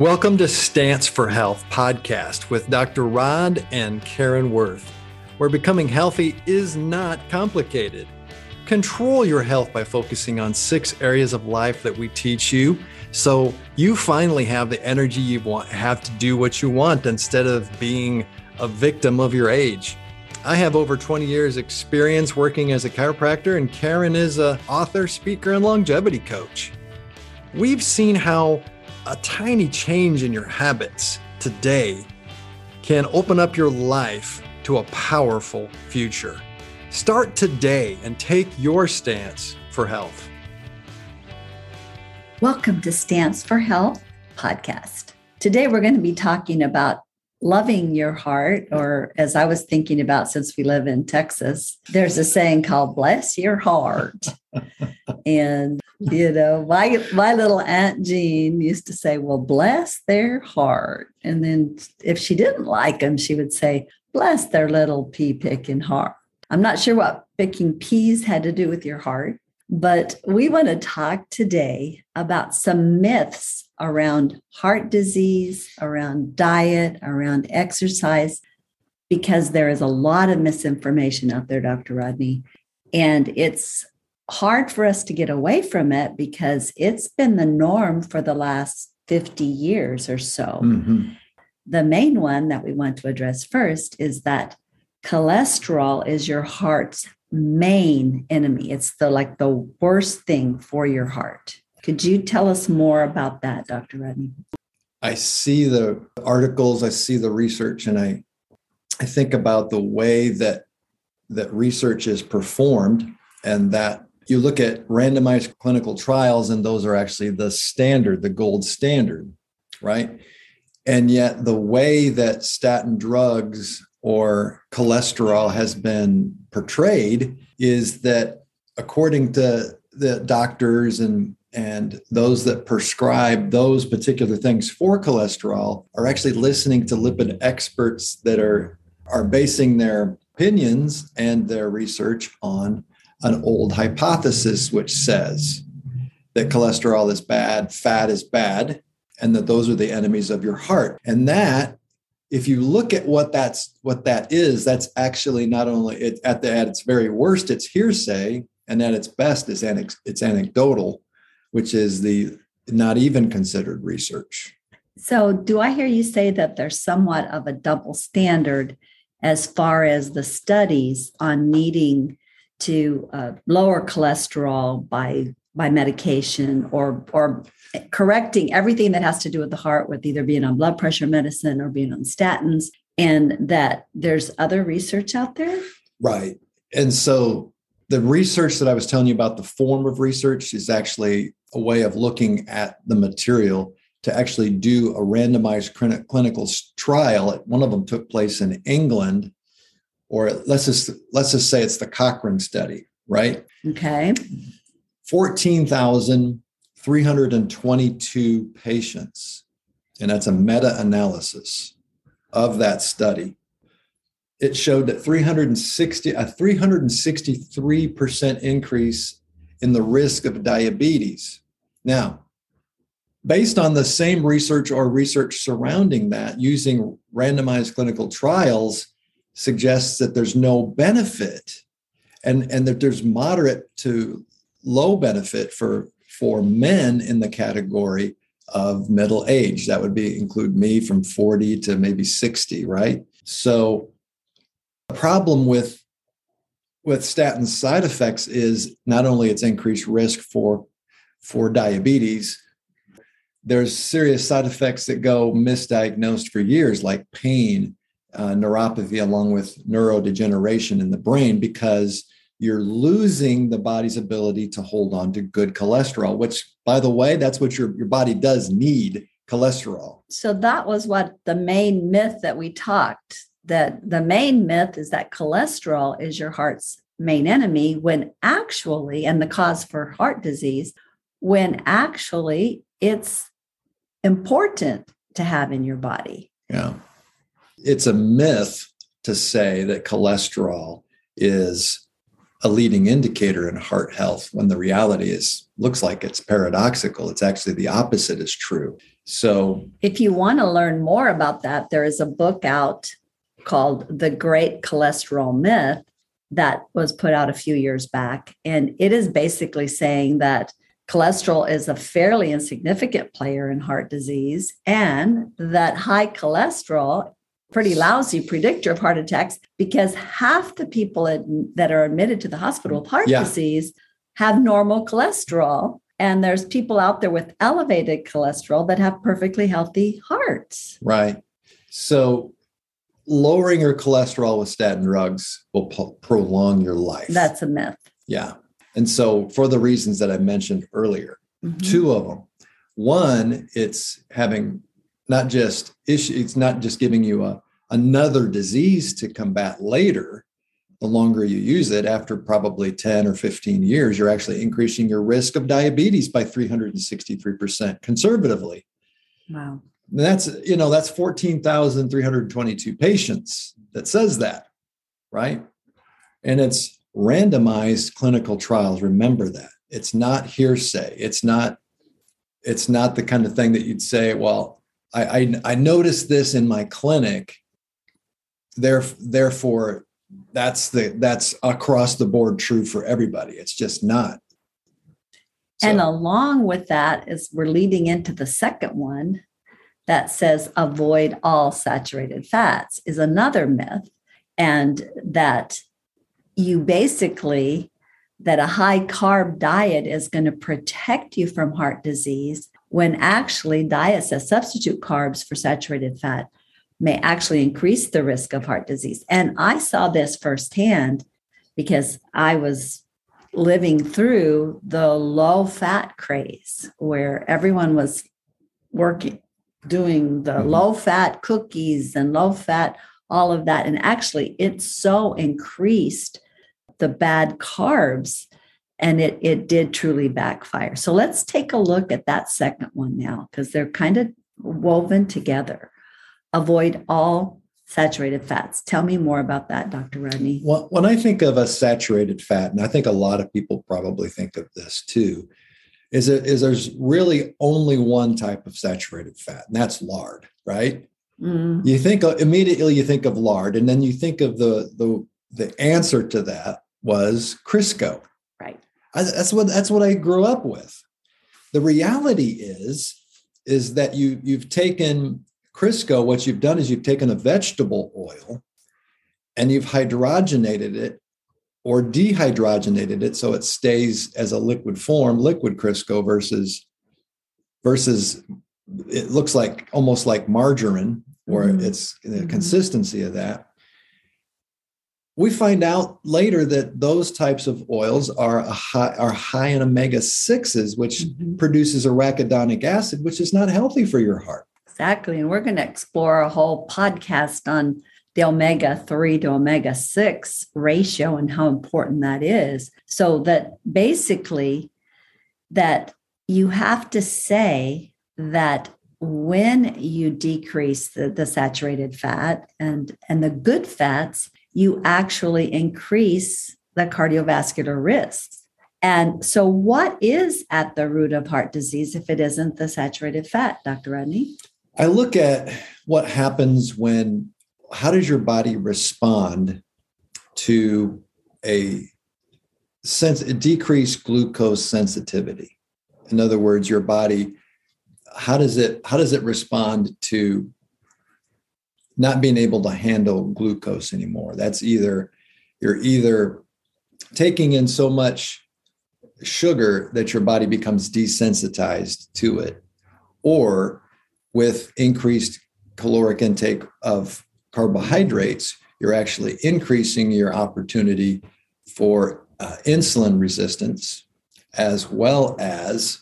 Welcome to Stance for Health podcast with Dr. Rod and Karen Worth, where becoming healthy is not complicated. Control your health by focusing on six areas of life that we teach you so you finally have the energy you want have to do what you want instead of being a victim of your age. I have over 20 years experience working as a chiropractor and Karen is a author, speaker and longevity coach. We've seen how a tiny change in your habits today can open up your life to a powerful future. Start today and take your stance for health. Welcome to Stance for Health podcast. Today we're going to be talking about loving your heart, or as I was thinking about since we live in Texas, there's a saying called bless your heart. and you know, my my little Aunt Jean used to say, Well, bless their heart. And then if she didn't like them, she would say, Bless their little pea picking heart. I'm not sure what picking peas had to do with your heart, but we want to talk today about some myths around heart disease, around diet, around exercise, because there is a lot of misinformation out there, Dr. Rodney. And it's hard for us to get away from it because it's been the norm for the last 50 years or so. Mm-hmm. The main one that we want to address first is that cholesterol is your heart's main enemy. It's the like the worst thing for your heart. Could you tell us more about that, Dr. Rodney? I see the articles, I see the research, and I I think about the way that that research is performed and that you look at randomized clinical trials and those are actually the standard, the gold standard, right? And yet the way that statin drugs or cholesterol has been portrayed is that according to the doctors and and those that prescribe those particular things for cholesterol are actually listening to lipid experts that are are basing their opinions and their research on an old hypothesis which says that cholesterol is bad, fat is bad, and that those are the enemies of your heart. And that if you look at what that's what that is, that's actually not only it, at the at its very worst, it's hearsay, and at its best, is it's anecdotal, which is the not even considered research. So, do I hear you say that there's somewhat of a double standard as far as the studies on needing to uh, lower cholesterol by by medication or or correcting everything that has to do with the heart with either being on blood pressure medicine or being on statins and that there's other research out there. Right. And so the research that i was telling you about the form of research is actually a way of looking at the material to actually do a randomized clinical trial. One of them took place in england or let's just let's just say it's the Cochrane study, right? Okay. 14,322 patients. And that's a meta-analysis of that study. It showed that 360 a 363% increase in the risk of diabetes. Now, based on the same research or research surrounding that using randomized clinical trials, suggests that there's no benefit and, and that there's moderate to low benefit for, for men in the category of middle age. That would be include me from 40 to maybe 60, right? So the problem with with statin side effects is not only its increased risk for for diabetes, there's serious side effects that go misdiagnosed for years, like pain, uh, neuropathy along with neurodegeneration in the brain because you're losing the body's ability to hold on to good cholesterol, which, by the way, that's what your, your body does need cholesterol. So that was what the main myth that we talked that the main myth is that cholesterol is your heart's main enemy when actually and the cause for heart disease when actually it's important to have in your body. Yeah it's a myth to say that cholesterol is a leading indicator in heart health when the reality is looks like it's paradoxical it's actually the opposite is true So, if you want to learn more about that, there is a book out called The Great Cholesterol Myth that was put out a few years back. And it is basically saying that cholesterol is a fairly insignificant player in heart disease and that high cholesterol pretty lousy predictor of heart attacks because half the people that are admitted to the hospital with heart yeah. disease have normal cholesterol and there's people out there with elevated cholesterol that have perfectly healthy hearts right so lowering your cholesterol with statin drugs will po- prolong your life. That's a myth. Yeah. And so, for the reasons that I mentioned earlier, mm-hmm. two of them. One, it's having not just issue, it's not just giving you a another disease to combat later. The longer you use it, after probably 10 or 15 years, you're actually increasing your risk of diabetes by 363% conservatively. Wow. And that's you know that's 14,322 patients that says that, right? And it's randomized clinical trials. Remember that. It's not hearsay. It's not it's not the kind of thing that you'd say, well, I I, I noticed this in my clinic. There, therefore, that's the that's across the board true for everybody. It's just not. So. And along with that is we're leading into the second one, that says avoid all saturated fats is another myth. And that you basically, that a high carb diet is going to protect you from heart disease when actually diets that substitute carbs for saturated fat may actually increase the risk of heart disease. And I saw this firsthand because I was living through the low fat craze where everyone was working doing the mm-hmm. low fat cookies and low fat, all of that. And actually, it so increased the bad carbs and it, it did truly backfire. So let's take a look at that second one now because they're kind of woven together. Avoid all saturated fats. Tell me more about that, Dr. Rodney. Well, when I think of a saturated fat, and I think a lot of people probably think of this too, is it is there's really only one type of saturated fat, and that's lard, right? Mm. You think immediately you think of lard, and then you think of the the the answer to that was Crisco. I, that's what that's what I grew up with. The reality is is that you you've taken Crisco. What you've done is you've taken a vegetable oil and you've hydrogenated it or dehydrogenated it so it stays as a liquid form, liquid Crisco versus versus it looks like almost like margarine, or mm-hmm. it's the mm-hmm. consistency of that. We find out later that those types of oils are high, are high in omega sixes, which mm-hmm. produces arachidonic acid, which is not healthy for your heart. Exactly, and we're going to explore a whole podcast on the omega 3 to omega 6 ratio and how important that is so that basically that you have to say that when you decrease the, the saturated fat and and the good fats you actually increase the cardiovascular risks and so what is at the root of heart disease if it isn't the saturated fat dr rodney? I look at what happens when how does your body respond to a sense a decreased glucose sensitivity? In other words your body how does it how does it respond to not being able to handle glucose anymore. That's either you're either taking in so much sugar that your body becomes desensitized to it or with increased caloric intake of carbohydrates, you're actually increasing your opportunity for uh, insulin resistance, as well as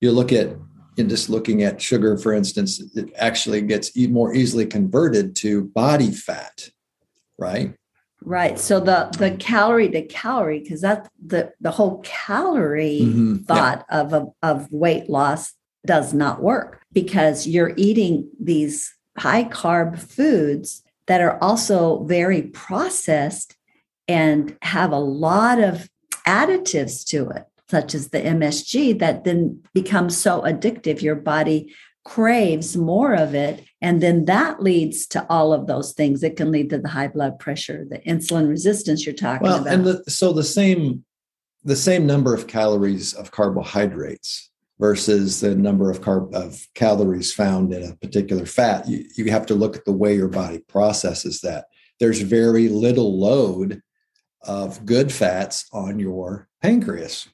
you look at in just looking at sugar, for instance, it actually gets more easily converted to body fat, right? Right. So the the calorie to calorie, because that's the the whole calorie mm-hmm. thought yeah. of of weight loss does not work because you're eating these high carb foods that are also very processed and have a lot of additives to it, such as the MSG, that then becomes so addictive, your body craves more of it. And then that leads to all of those things. It can lead to the high blood pressure, the insulin resistance you're talking well, about. and the, so the same the same number of calories of carbohydrates versus the number of carb of calories found in a particular fat. You, you have to look at the way your body processes that. There's very little load of good fats on your pancreas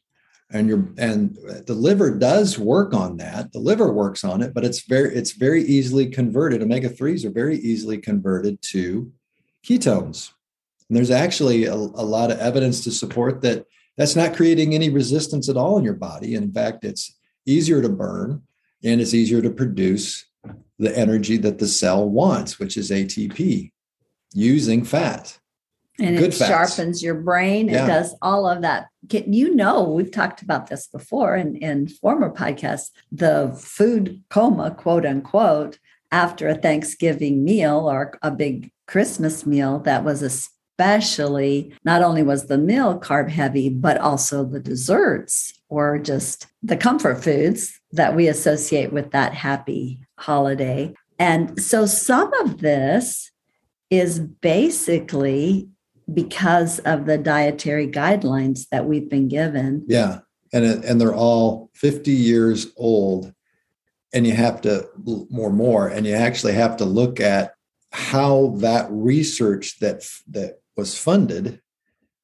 and your and the liver does work on that. The liver works on it but it's very it's very easily converted. Omega 3s are very easily converted to ketones. And there's actually a, a lot of evidence to support that that's not creating any resistance at all in your body. In fact it's easier to burn and it's easier to produce the energy that the cell wants which is atp using fat and Good it fats. sharpens your brain. Yeah. It does all of that. You know, we've talked about this before in, in former podcasts. The food coma, quote unquote, after a Thanksgiving meal or a big Christmas meal that was especially not only was the meal carb heavy, but also the desserts or just the comfort foods that we associate with that happy holiday. And so some of this is basically because of the dietary guidelines that we've been given. Yeah, and and they're all 50 years old, and you have to more more, and you actually have to look at how that research that that was funded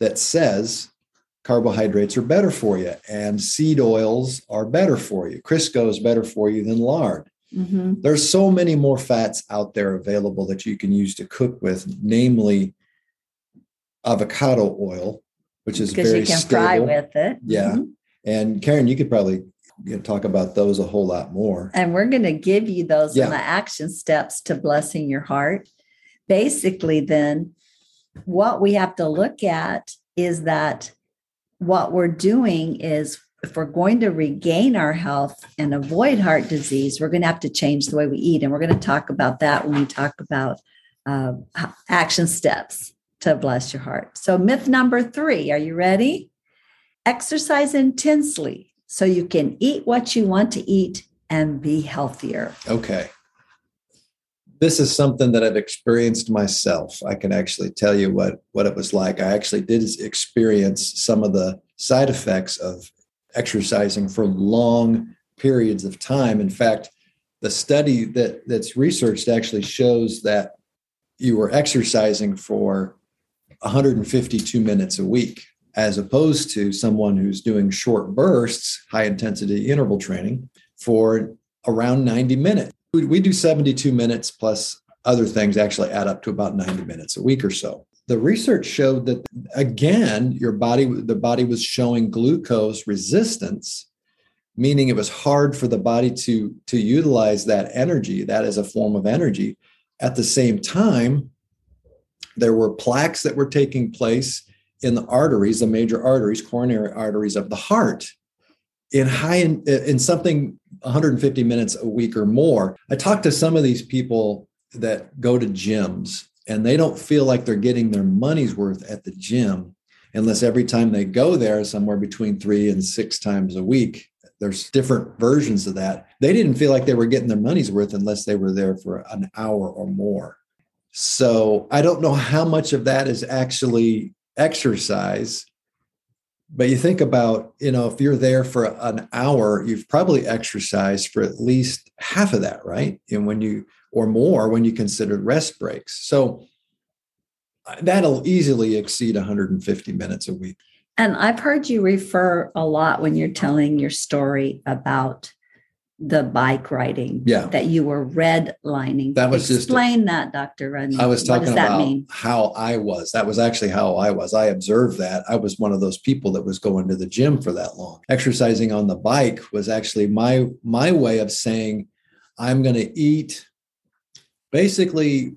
that says carbohydrates are better for you and seed oils are better for you. Crisco is better for you than lard. Mhm. There's so many more fats out there available that you can use to cook with, namely avocado oil, which is Because very you can stable. fry with it. Yeah. Mhm. And Karen, you could probably you know, talk about those a whole lot more. And we're going to give you those Yeah. in the action steps to blessing your heart. Basically, then, what we have to look at is that what we're doing is if we're going to regain our health and avoid heart disease, we're going to have to change the way we eat. And we're going to talk about that when we talk about uh, action steps to bless your heart. So, myth number three are you ready? Exercise intensely so you can eat what you want to eat and be healthier. Okay. This is something that I've experienced myself. I can actually tell you what, what it was like. I actually did experience some of the side effects of exercising for long periods of time. In fact, the study that, that's researched actually shows that you were exercising for 152 minutes a week, as opposed to someone who's doing short bursts, high intensity interval training for around 90 minutes. We, do 72 minutes plus other things actually add up to about 90 minutes a week or so. The research showed that again, your body, the body was showing glucose resistance, meaning it was hard for the body to, to utilize that energy, that is a form of energy. At the same time, there were plaques that were taking place in the arteries, the major arteries, coronary arteries of the heart in high in, in something 150 minutes a week or more. I talked to some of these people that go to gyms and they don't feel like they're getting their money's worth at the gym unless every time they go there somewhere between 3 and 6 times a week there's different versions of that. They didn't feel like they were getting their money's worth unless they were there for an hour or more. So, I don't know how much of that is actually exercise but you think about you know if you're there for an hour you've probably exercised for at least half of that right? And when you or more when you consider rest breaks. So uh, that'll easily exceed 150 minutes a week. And I've heard you refer a lot when you're telling your story about the bike riding. Yeah. That you were redlining. That was just a- explain that, Dr. Rodney. i was talking about how i was that was actually how i was i observed that i was one of those people that was going to the gym for that long exercising on the bike was actually my my way of saying i'm going to eat basically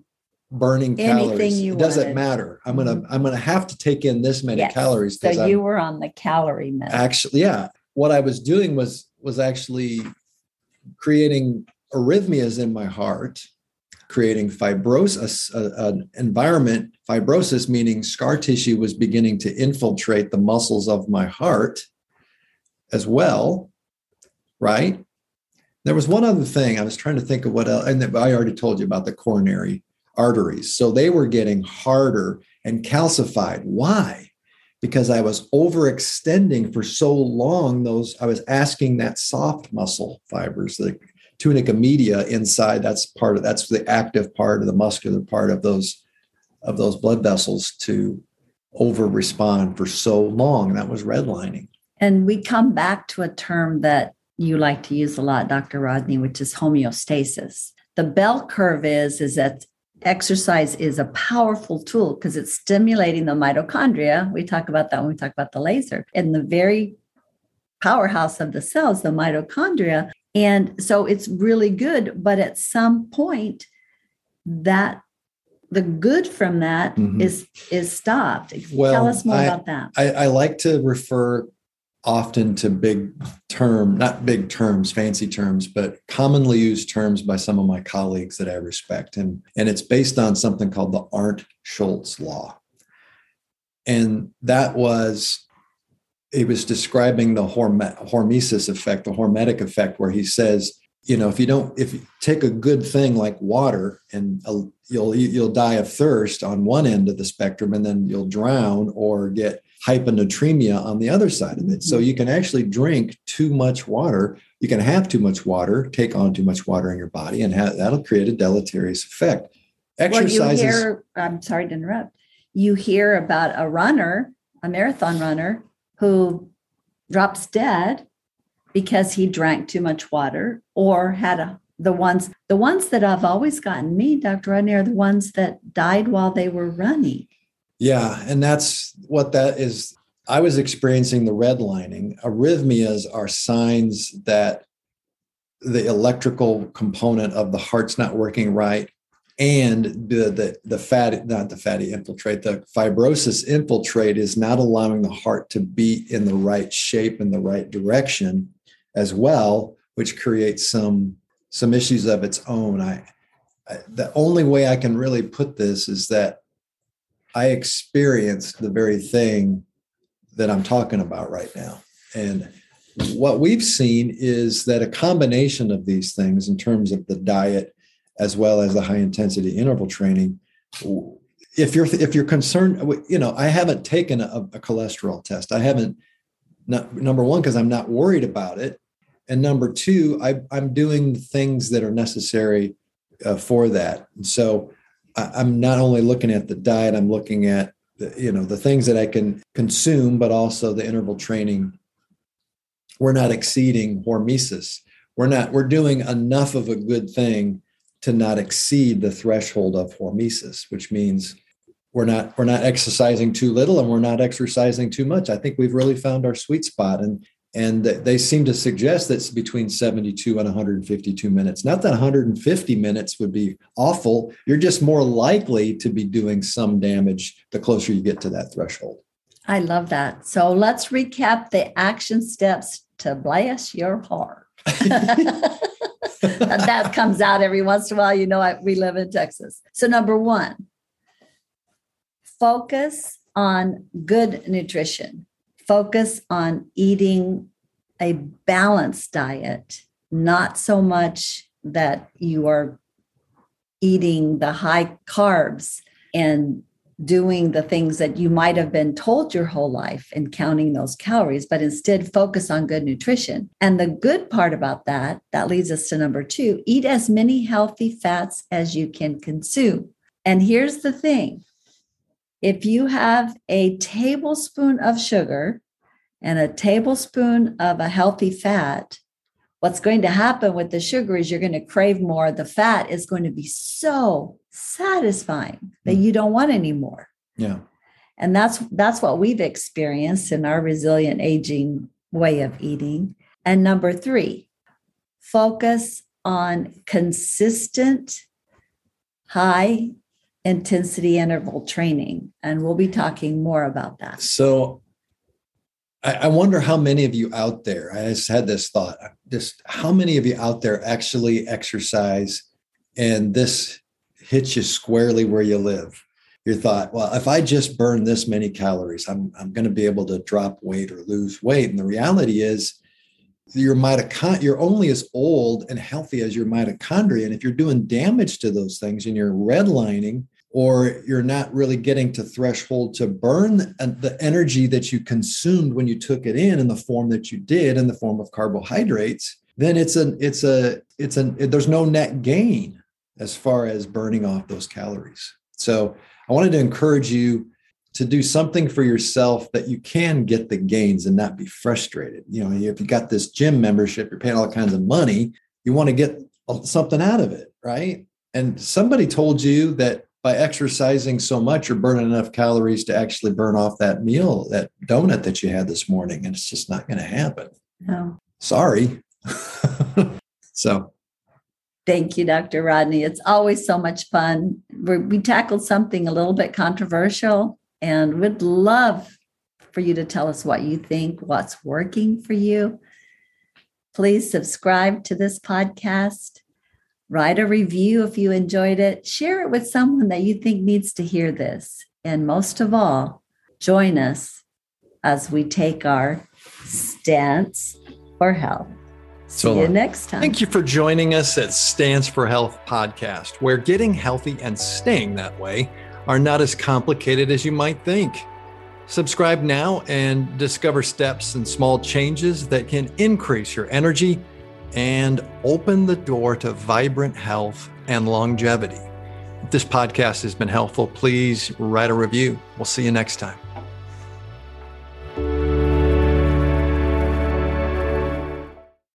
burning Anything calories you it doesn't wanted. matter i'm going to mm-hmm. i'm going to have to take in this many Yes. calories because So i'm you were on the calorie myth. actually yeah what i was doing was was actually creating arrhythmias in my heart creating fibrosis uh, an environment fibrosis meaning scar tissue was beginning to infiltrate the muscles of my heart as well right There was one other thing I was trying to think of what else, and I already told you about the coronary arteries. So they were getting harder and calcified. Why? Because I was overextending for so long. Those I was asking that soft muscle fibers, the tunica media inside. That's part of that's the active part of the muscular part of those of those blood vessels to over respond for so long. That was redlining. And we come back to a term that you like to use a lot, Dr. Rodney, which is homeostasis. The bell curve is, is that exercise is a powerful tool because it's stimulating the mitochondria. We talk about that when we talk about the laser and the very powerhouse of the cells, the mitochondria. And so it's really good. But at some point, that the good from that mm-hmm. is is stopped. Well, Tell us more I, about that. I, I like to refer often to big term, not big terms, fancy terms, but commonly used terms by some of my colleagues that I respect. And, and it's based on something called the Arndt Schulz law. And that was, he was describing the hormesis effect, the hormetic effect, where he says, you know, if you don't, if you take a good thing like water and uh, you'll, you'll die of thirst on one end of the spectrum and then you'll drown or get hyponatremia on the other side of it. So mm-hmm. you can actually drink too much water. You can have too much water, take on too much water in your body, and have, that'll create a deleterious effect. Exercises. Well, you hear, I'm sorry to interrupt. You hear about a runner, a marathon runner, who drops dead because he drank too much water or had a the ones the ones that I've always gotten me, Dr. Rodney, are the ones that died while they were running. Yeah, and that's what that is. I was experiencing the redlining. Arrhythmias are signs that the electrical component of the heart's not working right and the the the fatty not the fatty infiltrate the fibrosis infiltrate is not allowing the heart to beat in the right shape in the right direction as well which creates some some issues of its own I, I the only way i can really put this is that I experienced the very thing that I'm talking about right now. And what we've seen is that a combination of these things, in terms of the diet as well as the high intensity interval training, if you're if you're concerned, you know, I haven't taken a, a cholesterol test. I haven't. Not, number one, because I'm not worried about it, and number two, I, I'm doing things that are necessary uh, for that. And so I'm not only looking at the diet, I'm looking at the, you know the things that I can consume, but also the interval training. We're not exceeding hormesis. We're not. We're doing enough of a good thing to not exceed the threshold of hormesis, which means we're not we're not exercising too little and we're not exercising too much. I think we've really found our sweet spot, and and they seem to suggest that's between 72 and 152 minutes. Not that 150 minutes would be awful. You're just more likely to be doing some damage the closer you get to that threshold. I love that. So let's recap the action steps to bless your heart. That comes out every once in a while. You know we live in texas. So number one focus on good nutrition focus on eating a balanced diet, not so much that you are eating the high carbs and doing the things that you might have been told your whole life and counting those calories, but instead focus on good nutrition. And the good part about that, that leads us to number two eat as many healthy fats as you can consume. And here's the thing if you have a tablespoon of sugar and a tablespoon of a healthy fat, what's going to happen with the sugar is you're going to crave more. The fat is going to be so satisfying that mm. you don't want any more. Yeah. And that's that's what we've experienced in our resilient aging way of eating. And number 3, focus on consistent high intensity interval training. And we'll be talking more about that. So, I, wonder how many of you out there, I just had this thought, just how many of you out there actually exercise and this hits you squarely where you live? Your thought, well, if I just burn this many calories, I'm, I'm going to be able to drop weight or lose weight. And the reality is, your mitochondria, you're only as old and healthy as your mitochondria. And if you're doing damage to those things and you're redlining, or you're not really getting to threshold to burn the energy that you consumed when you took it in in the form that you did in the form of carbohydrates then it's a it's a it's a there's no net gain as far as burning off those calories. So i wanted to encourage you to do something for yourself that you can get the gains and not be frustrated. You know if you got this gym membership you're paying all kinds of money you want to get uh, something out of it right? And somebody told you that by exercising so much, you're burning enough calories to actually burn off that meal, that donut that you had this morning. And it's just not going to happen. No. Sorry. so. Thank you, Dr. Rodney. It's always so much fun. We're, we tackled something a little bit controversial and would love for you to tell us what you think, what's working for you. Please subscribe to this podcast Write a review if you enjoyed it. Share it with someone that you think needs to hear this. And most of all, join us as we take our stance for health. See so, you next time. Thank you for joining us at Stance for Health podcast, where getting healthy and staying that way are not as complicated as you might think. Subscribe now and discover steps and small changes that can increase your energy and open the door to vibrant health and longevity. If this podcast has been helpful, please write a review. We'll see you next time.